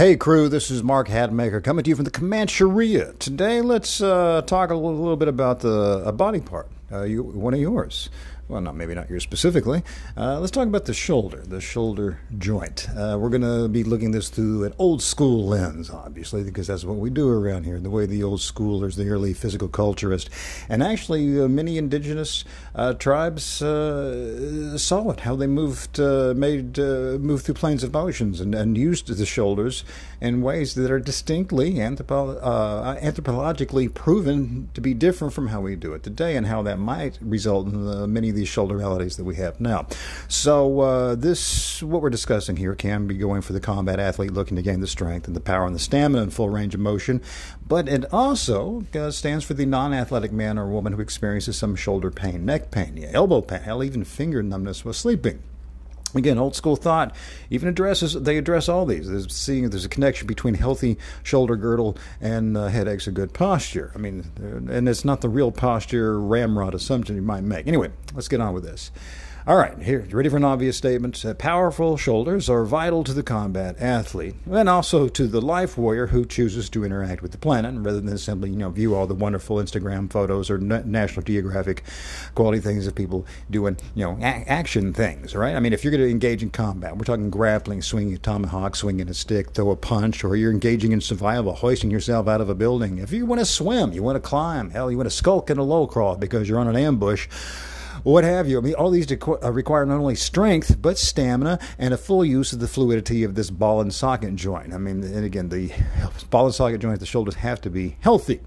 Hey crew, this is Mark Hatmaker coming to you from the Comancheria. Today, let's uh, talk a little, little, bit about the a body part, uh, you, one of yours well, not maybe not yours specifically. Uh, let's talk about the shoulder, the shoulder joint. Uh, we're going to be looking this through an old school lens, obviously, because that's what we do around here. The way the old schoolers, the early physical culturists, and actually uh, many indigenous uh, tribes uh, saw it, how they moved, made moved through planes of motions, and, and used the shoulders in ways that are distinctly anthropo- anthropologically proven to be different from how we do it today, and how that might result in the, many of these shoulder maladies that we have now. So uh, this, what we're discussing here, can be going for the combat athlete looking to gain the strength and the power and the stamina and full range of motion, but it also uh, stands for the non-athletic man or woman who experiences some shoulder pain, neck pain, elbow pain, hell, even finger numbness while sleeping. Again, old school thought even addresses they address all these. There's seeing there's a connection between healthy shoulder girdle and uh, headaches and good posture. I mean, and it's not the real posture ramrod assumption you might make. Anyway, let's get on with this. All right, here, ready for an obvious statement? Uh, powerful shoulders are vital to the combat athlete, and also to the life warrior who chooses to interact with the planet rather than simply, you know, view all the wonderful Instagram photos or National Geographic quality things of people doing, you know, a- action things. Right? I mean, if you're going to engage in combat, we're talking grappling, swinging a tomahawk, swinging a stick, throw a punch, or you're engaging in survival, hoisting yourself out of a building. If you want to swim, you want to climb, hell, you want to skulk in a low crawl because you're on an ambush what have you. I mean, all these uh, require not only strength, but stamina and a full use of the fluidity of this ball and socket joint. I mean, and again, the ball and socket joint, the shoulders have to be healthy.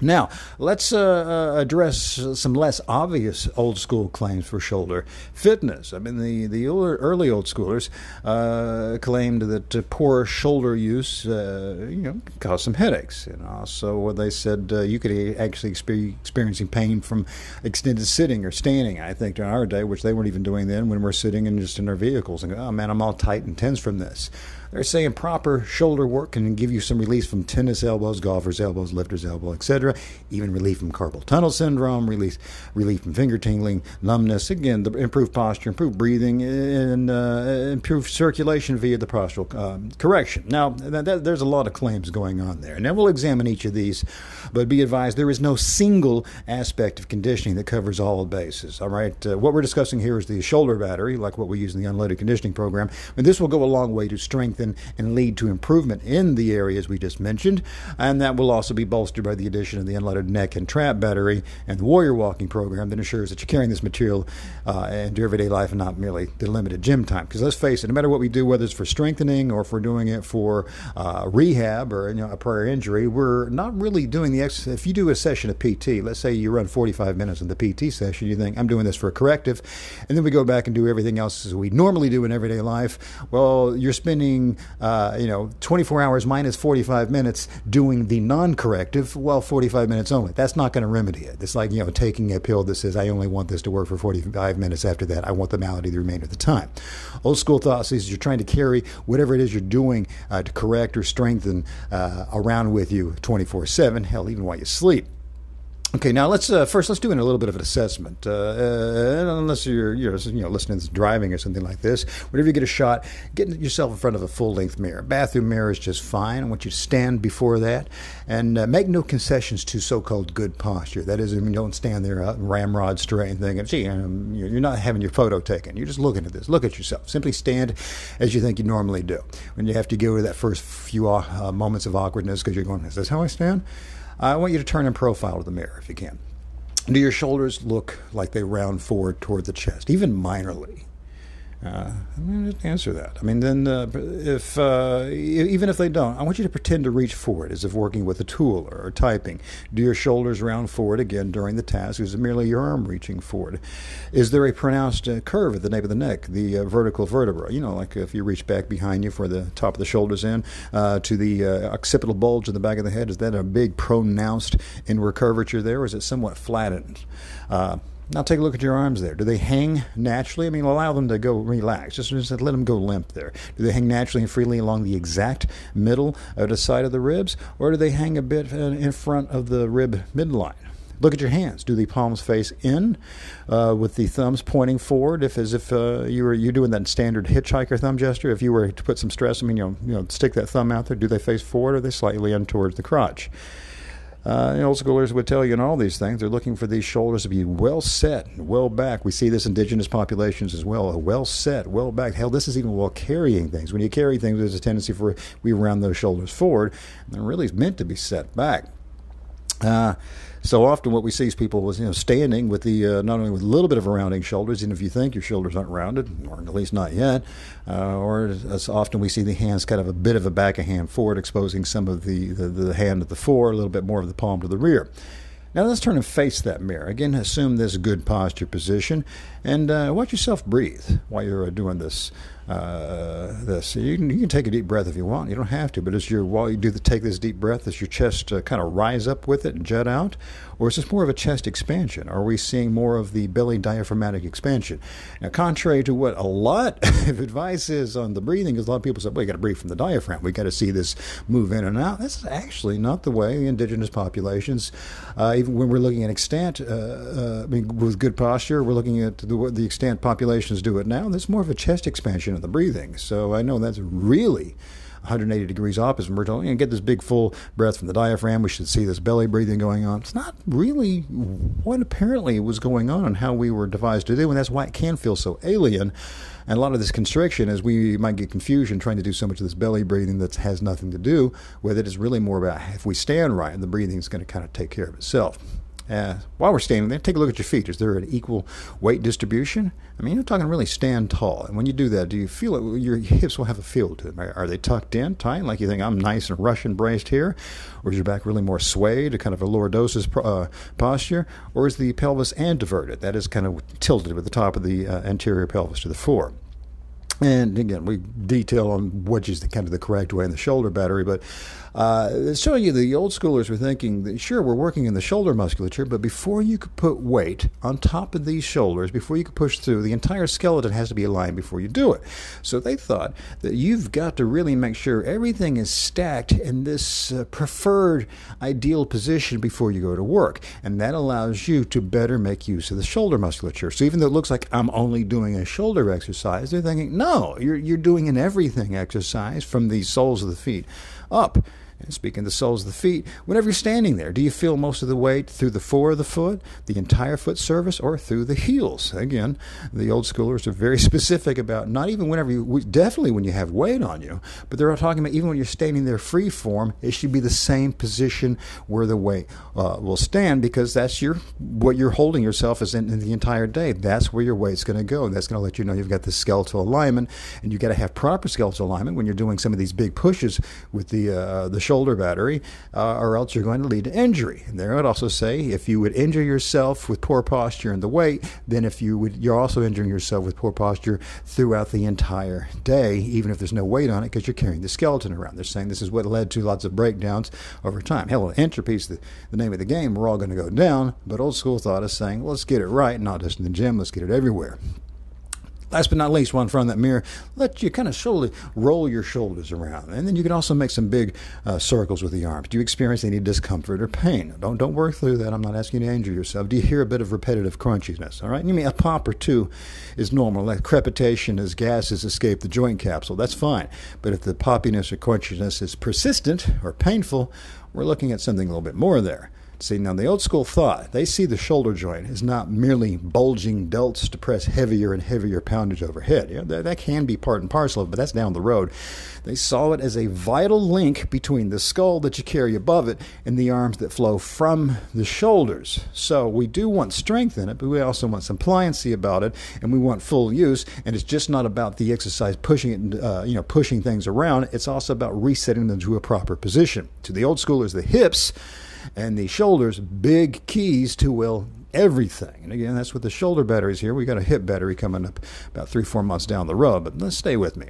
Now, let's uh, uh, address some less obvious old school claims for shoulder fitness. I mean, the, the early old schoolers uh, claimed that uh, poor shoulder use, uh, you know, caused some headaches. You know, so they said uh, you could actually be experiencing pain from extended sitting or standing. I think during our day, which they weren't even doing then, when we're sitting and just in our vehicles and oh man, I'm all tight and tense from this. They're saying proper shoulder work can give you some relief from tennis elbows, golfer's elbows, lifter's elbow, etc. Even relief from carpal tunnel syndrome, release, relief from finger tingling, numbness. Again, the improved posture, improved breathing, and uh, improved circulation via the postural um, correction. Now, that, that, there's a lot of claims going on there, and then we'll examine each of these. But be advised, there is no single aspect of conditioning that covers all bases. All right, uh, what we're discussing here is the shoulder battery, like what we use in the unleaded conditioning program, and this will go a long way to strengthen and lead to improvement in the areas we just mentioned. And that will also be bolstered by the addition of the unleaded neck and trap battery and the warrior walking program that ensures that you're carrying this material uh, into everyday life and not merely the limited gym time. Because let's face it, no matter what we do, whether it's for strengthening or we're doing it for uh, rehab or you know, a prior injury, we're not really doing the exercise. If you do a session of PT, let's say you run 45 minutes in the PT session, you think, I'm doing this for a corrective, and then we go back and do everything else as we normally do in everyday life. Well, you're spending uh, you know, 24 hours minus 45 minutes doing the non-corrective, well, 45 minutes only. That's not going to remedy it. It's like, you know, taking a pill that says, I only want this to work for 45 minutes. After that, I want the malady the remainder of the time. Old school thought says you're trying to carry whatever it is you're doing uh, to correct or strengthen uh, around with you 24-7, hell, even while you sleep. Okay, now let's uh, first let's do a little bit of an assessment. Uh, uh, unless you're you're you know listening to driving or something like this, whenever you get a shot, get yourself in front of a full length mirror. Bathroom mirror is just fine. I want you to stand before that and uh, make no concessions to so-called good posture. That is, you don't stand there uh, ramrod straight and thinking, "Gee, um, you're not having your photo taken. You're just looking at this. Look at yourself. Simply stand as you think you normally do. When you have to go to that first few uh, moments of awkwardness because you're going, "Is this how I stand?" I want you to turn in profile to the mirror if you can. Do your shoulders look like they round forward toward the chest, even minorly? Uh, I mean, just answer that. I mean, then uh, if uh, even if they don't, I want you to pretend to reach forward as if working with a tool or, or typing. Do your shoulders round forward again during the task? Is it merely your arm reaching forward? Is there a pronounced uh, curve at the nape of the neck, the uh, cervical vertebra? You know, like if you reach back behind you for the top of the shoulders in uh, to the occipital bulge in the back of the head. Is that a big pronounced inward curvature there, or is it somewhat flattened? Now take a look at your arms there. Do they hang naturally? I mean, allow them to go relax. Just, just let them go limp there. Do they hang naturally and freely along the exact middle of the side of the ribs, or do they hang a bit in front of the rib midline? Look at your hands. Do the palms face in, uh, with the thumbs pointing forward, if as if uh, you were you doing that standard hitchhiker thumb gesture? If you were to put some stress, I mean, you know, you know, stick that thumb out there. Do they face forward, or they slightly in towards the crotch? Uh, old schoolers would tell you in all these things, they're looking for these shoulders to be well set, well back. We see this indigenous populations as well, well set, well back. Hell, this is even while carrying things. When you carry things, there's a tendency for we round those shoulders forward, and they're really meant to be set back. Uh, so often, what we see is people was you know standing with the uh, not only with a little bit of a rounding shoulders, even if you think your shoulders aren't rounded, or at least not yet, uh, or as often we see the hands kind of a bit of a back of hand forward, exposing some of the, the the hand at the fore, a little bit more of the palm to the rear. Now let's turn and face that mirror. Again, assume this good posture position, and uh, watch yourself breathe while you're uh, doing this uh, this. You can, you can take a deep breath if you want. You don't have to, but as you while you do the take this deep breath, does your chest uh, kind of rise up with it and jut out, or is this more of a chest expansion? Are we seeing more of the belly diaphragmatic expansion? Now, contrary to what a lot of advice is on the breathing, because a lot of people say, "Well, you got to breathe from the diaphragm. We got to see this move in and out." That's actually not the way indigenous populations, uh, even when we're looking at extant, uh, uh, I mean, with good posture, we're looking at the, the extant populations do it now. There's more of a chest expansion of the breathing. So I know that's really 180 degrees opposite. We're talking, you know, get this big full breath from the diaphragm. We should see this belly breathing going on. It's not really what apparently was going on and how we were devised to do, and that's why it can feel so alien. And a lot of this constriction is we might get confusion trying to do so much of this belly breathing that has nothing to do with it. It's really more about if we stand right, and the breathing is going to kind of take care of itself. Uh, while we're standing there, take a look at your feet. Is there an equal weight distribution? I mean, you're talking really stand tall. And when you do that, do you feel it? Your hips will have a feel to them. Are they tucked in, tight, like you think I'm nice and Russian braced here? Or is your back really more swayed, a kind of a lordosis uh, posture? Or is the pelvis anteverted? That is kind of tilted with the top of the uh, anterior pelvis to the fore. And again, we detail on which is the, kind of the correct way in the shoulder battery, but uh, showing you the old schoolers were thinking that sure we're working in the shoulder musculature, but before you could put weight on top of these shoulders, before you could push through, the entire skeleton has to be aligned before you do it. So they thought that you've got to really make sure everything is stacked in this uh, preferred ideal position before you go to work, and that allows you to better make use of the shoulder musculature. So even though it looks like I'm only doing a shoulder exercise, they're thinking no, you're you're doing an everything exercise from the soles of the feet up. And speaking of the soles of the feet, whenever you're standing there, do you feel most of the weight through the fore of the foot, the entire foot surface, or through the heels? Again, the old schoolers are very specific about not even whenever you, definitely when you have weight on you, but they're all talking about even when you're standing there free form, it should be the same position where the weight uh, will stand because that's your what you're holding yourself as in, in the entire day. That's where your weight's going to go. and That's going to let you know you've got the skeletal alignment, and you got to have proper skeletal alignment when you're doing some of these big pushes with the uh, the shoulder battery, uh, or else you're going to lead to injury. And there I would also say if you would injure yourself with poor posture and the weight, then if you would, you're also injuring yourself with poor posture throughout the entire day, even if there's no weight on it, because you're carrying the skeleton around. They're saying this is what led to lots of breakdowns over time. Hell, entropy is the, the name of the game. We're all going to go down, but old school thought is saying, let's get it right, not just in the gym, let's get it everywhere. Last but not least, while in front of that mirror, let you kind of slowly roll your shoulders around. And then you can also make some big uh, circles with the arms. Do you experience any discomfort or pain? Don't, don't work through that. I'm not asking you to injure yourself. Do you hear a bit of repetitive crunchiness? All right? You mean a pop or two is normal. Like crepitation as gases escape the joint capsule. That's fine. But if the poppiness or crunchiness is persistent or painful, we're looking at something a little bit more there. See, now the old school thought, they see the shoulder joint as not merely bulging delts to press heavier and heavier poundage overhead. Know, that, that can be part and parcel of but that's down the road. They saw it as a vital link between the skull that you carry above it and the arms that flow from the shoulders. So we do want strength in it, but we also want some pliancy about it, and we want full use. And it's just not about the exercise pushing it, uh, you know, pushing things around. It's also about resetting them to a proper position. To the old schoolers, the hips and the shoulders, big keys to, will everything. And again, that's with the shoulder batteries here. We got a hip battery coming up about three, four months down the road, but let's stay with me.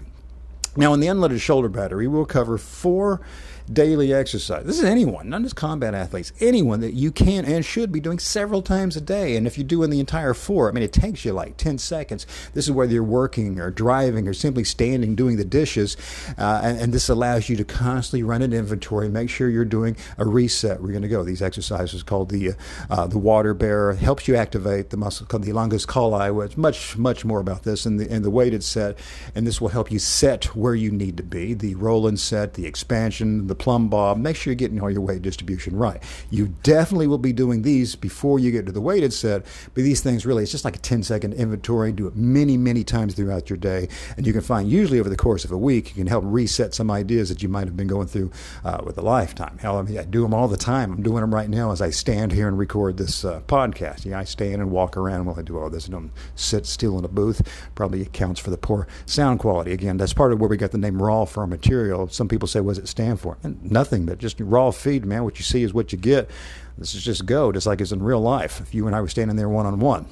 Now, in the unleaded shoulder battery, we'll cover four daily exercise. This is anyone, not just combat athletes, anyone that you can and should be doing several times a day. And if you're doing the entire four, I mean, it takes you like 10 seconds. This is whether you're working or driving or simply standing doing the dishes. Uh, and, and, this allows you to constantly run an inventory, make sure you're doing a reset. We're going to go. These exercises called the, uh, the water bear helps you activate the muscle called the longus colli, which much, much more about this in the, in the weighted set. And this will help you set where you need to be. The roll and set, the expansion, the plumb bob. Make sure you're getting all your weight distribution right. You definitely will be doing these before you get to the weighted set, but these things really, it's just like a 10 second inventory. Do it many, many times throughout your day. And you can find usually over the course of a week, you can help reset some ideas that you might have been going through uh, with a lifetime. Hell, I, mean, I do them all the time. I'm doing them right now as I stand here and record this uh, podcast. Yeah, I stand and walk around while I do all this. I don't sit still in a booth. Probably accounts for the poor sound quality. Again, that's part of where we got the name raw for our material. Some people say, what does it stand for? Nothing but just raw feed, man. What you see is what you get. This is just go, just like it's in real life. If you and I were standing there one on one.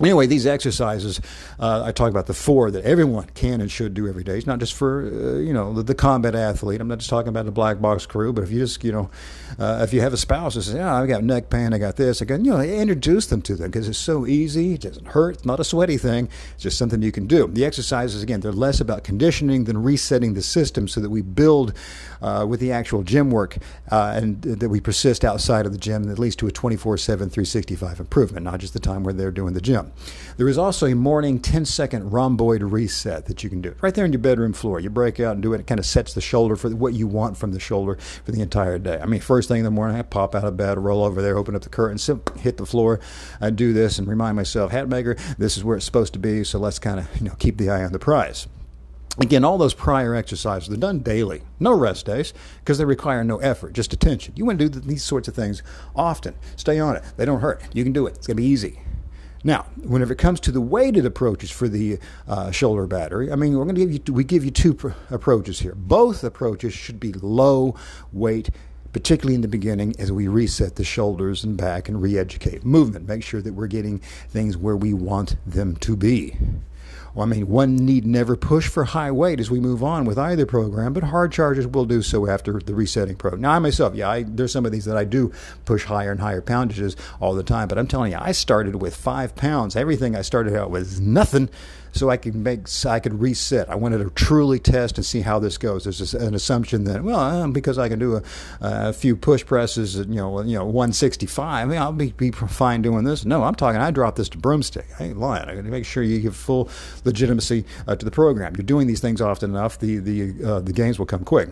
Anyway, these exercises, uh, I talk about the four that everyone can and should do every day. It's not just for, uh, you know, the, the, combat athlete. I'm not just talking about the black box crew, but if you just, you know, uh, if you have a spouse that says, yeah, I've got neck pain, I got this, I got, you know, introduce them to them because it's so easy. It doesn't hurt. It's not a sweaty thing. It's just something you can do. The exercises, again, they're less about conditioning than resetting the system so that we build uh, with the actual gym work uh, and that we persist outside of the gym at least to a 24 7, 365 improvement, not just the time where they're doing the gym. There is also a morning 10 second rhomboid reset that you can do right there on your bedroom floor. You break out and do it. It kind of sets the shoulder for what you want from the shoulder for the entire day. I mean, first thing in the morning, I pop out of bed, roll over there, open up the curtains, hit the floor. I do this and remind myself, Hatmaker, this is where it's supposed to be. So let's kind of you know keep the eye on the prize. Again, all those prior exercises, they're done daily. No rest days because they require no effort, just attention. You want to do these sorts of things often. Stay on it. They don't hurt. You can do it. It's going to be easy. Now, whenever it comes to the weighted approaches for the uh, shoulder battery, I mean, we're going to give you we give you two pr- approaches here. Both approaches should be low weight particularly in the beginning as we reset the shoulders and back and re-educate movement make sure that we're getting things where we want them to be well, I mean, one need never push for high weight as we move on with either program, but hard chargers will do so after the resetting program. Now, I myself, yeah, I, there's some of these that I do push higher and higher poundages all the time, but I'm telling you, I started with five pounds. Everything I started out with nothing so I could make I could reset. I wanted to truly test and see how this goes. There's an assumption that well, uh, because I can do a, a, few push presses, at, you know, you know, 165, I mean, I'll be, be fine doing this. No, I'm talking. I dropped this to broomstick. I ain't lying. I got to make sure you give full legitimacy uh, to the program. You're doing these things often enough, the the uh, the gains will come quick.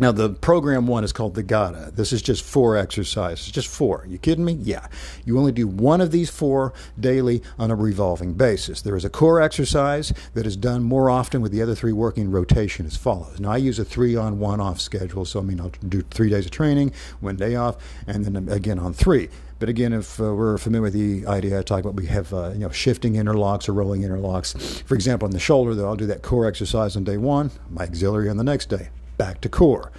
Now, the program one is called the GATA. This is just four exercises, just four. You kidding me? Yeah. You only do one of these four daily on a revolving basis. There is a core exercise that is done more often with the other three working rotation as follows. Now, I use a three on, one off schedule. So, I mean, I'll do three days of training, one day off, and then again on three. But again, if uh, we're familiar with the idea I talk about, we have uh, you know shifting interlocks or rolling interlocks. For example, on the shoulder, though, I'll do that core exercise on day one, my auxiliary on the next day back to core.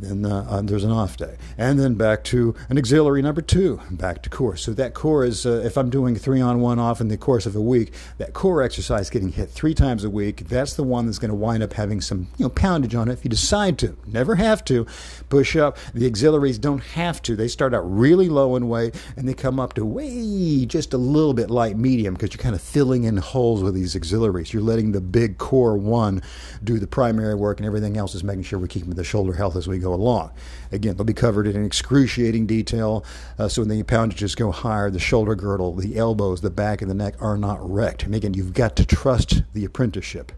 Then uh, uh, there's an off day, and then back to an auxiliary number two, back to core. So that core is, uh, if I'm doing three on one off in the course of a week, that core exercise getting hit three times a week. That's the one that's going to wind up having some you know poundage on it. If you decide to, never have to push up. The auxiliaries don't have to. They start out really low in weight, and they come up to way just a little bit light medium because you're kind of filling in holes with these auxiliaries. You're letting the big core one do the primary work, and everything else is making sure we're keeping the shoulder health as we go along. Again, they'll be covered in excruciating detail. Uh, so when the poundages go higher, the shoulder girdle, the elbows, the back, and the neck are not wrecked. And again, you've got to trust the apprenticeship.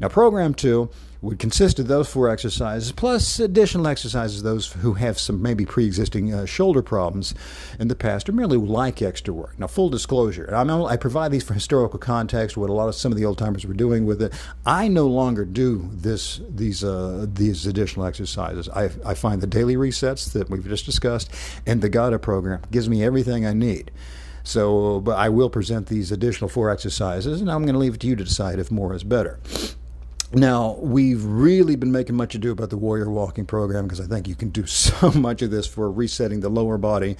Now, program two would consist of those four exercises plus additional exercises those who have some maybe pre-existing uh, shoulder problems in the past or merely like extra work. Now, full disclosure, I provide these for historical context. What a lot of some of the old timers were doing with it. I no longer do this these uh, these additional exercises. I, I find the daily resets that we've just discussed and the GATA program gives me everything I need. So, but I will present these additional four exercises, and I'm going to leave it to you to decide if more is better. Now, we've really been making much ado about the Warrior Walking program because I think you can do so much of this for resetting the lower body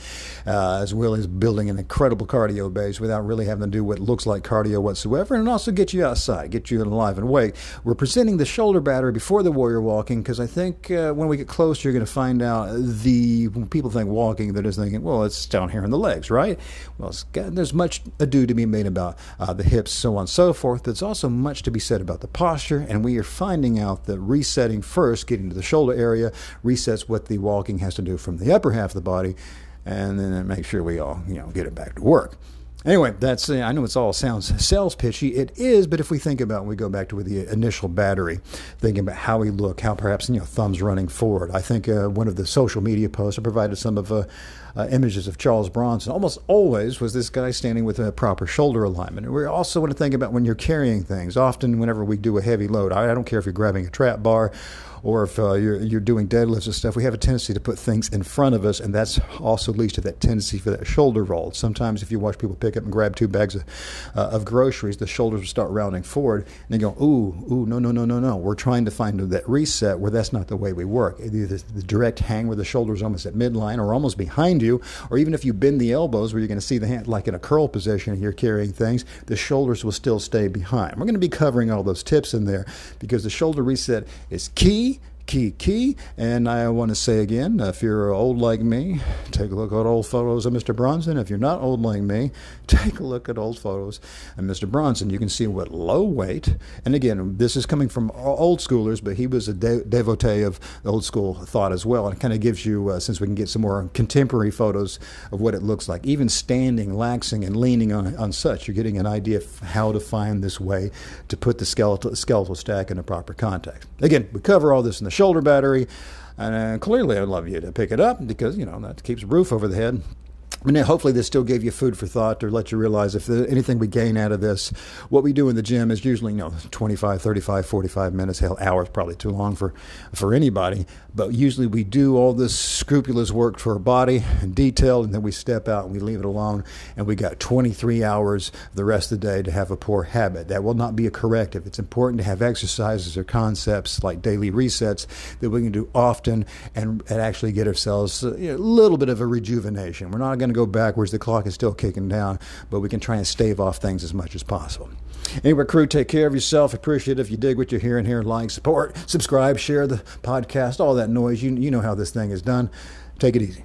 uh, as well as building an incredible cardio base without really having to do what looks like cardio whatsoever and also get you outside, get you alive and awake. We're presenting the shoulder battery before the Warrior Walking because I think uh, when we get closer, you're going to find out the people think walking, they're just thinking, well, it's down here in the legs, right? Well, got, there's much ado to be made about uh, the hips, so on and so forth. There's also much to be said about the posture and we are finding out that resetting first, getting to the shoulder area, resets what the walking has to do from the upper half of the body, and then it makes sure we all you know get it back to work. Anyway, that's I know it's all sounds sales pitchy. It is, but if we think about, we go back to the initial battery, thinking about how we look, how perhaps you know thumbs running forward. I think uh, one of the social media posts I provided some of uh, uh, images of Charles Bronson. Almost always was this guy standing with a proper shoulder alignment. And we also want to think about when you're carrying things. Often, whenever we do a heavy load, I don't care if you're grabbing a trap bar or if uh, you're, you're doing deadlifts and stuff, we have a tendency to put things in front of us, and that's also leads to that tendency for that shoulder roll. Sometimes, if you watch people pick up and grab two bags of, uh, of groceries, the shoulders will start rounding forward, and they go, "Ooh, ooh, no, no, no, no, no." We're trying to find that reset where that's not the way we work. Either the direct hang where the shoulders almost at midline, or almost behind you, or even if you bend the elbows where you're going to see the hand like in a curl position, and you're carrying things, the shoulders will still stay behind. We're going to be covering all those tips in there because the shoulder reset is key key, key. And I want to say again, if you're old like me, take a look at old photos of Mr. Bronson. If you're not old like me, take a look at old photos of Mr. Bronson. You can see what low weight, and again, this is coming from old schoolers, but he was a de- devotee of old school thought as well. And it kind of gives you, uh, since we can get some more contemporary photos of what it looks like, even standing, laxing, and leaning on, on such, you're getting an idea of how to find this way to put the skeletal, skeletal stack in a proper context. Again, we cover all this in the shoulder battery. And uh, clearly, I'd love you to pick it up because, you know, that keeps roof over the head. Mean, hopefully, this still gave you food for thought or let you realize if anything we gain out of this, what we do in the gym is usually, you know, 25, 35, 45 minutes. Hell, hours probably too long for, for anybody. But usually we do all this scrupulous work for our body and detailed, and then we step out and we leave it alone. And we got 23 hours the rest of the day to have a poor habit. That will not be a corrective. It's important to have exercises or concepts like daily resets that we can do often and, and actually get ourselves uh, a little bit of a rejuvenation. We're not going to go backwards. The clock is still kicking down, but we can try and stave off things as much as possible. Anyway, crew, take care of yourself. Appreciate it if you dig what you're hearing here. Like, support, subscribe, share the podcast, all that noise. You, you know how this thing is done. Take it easy.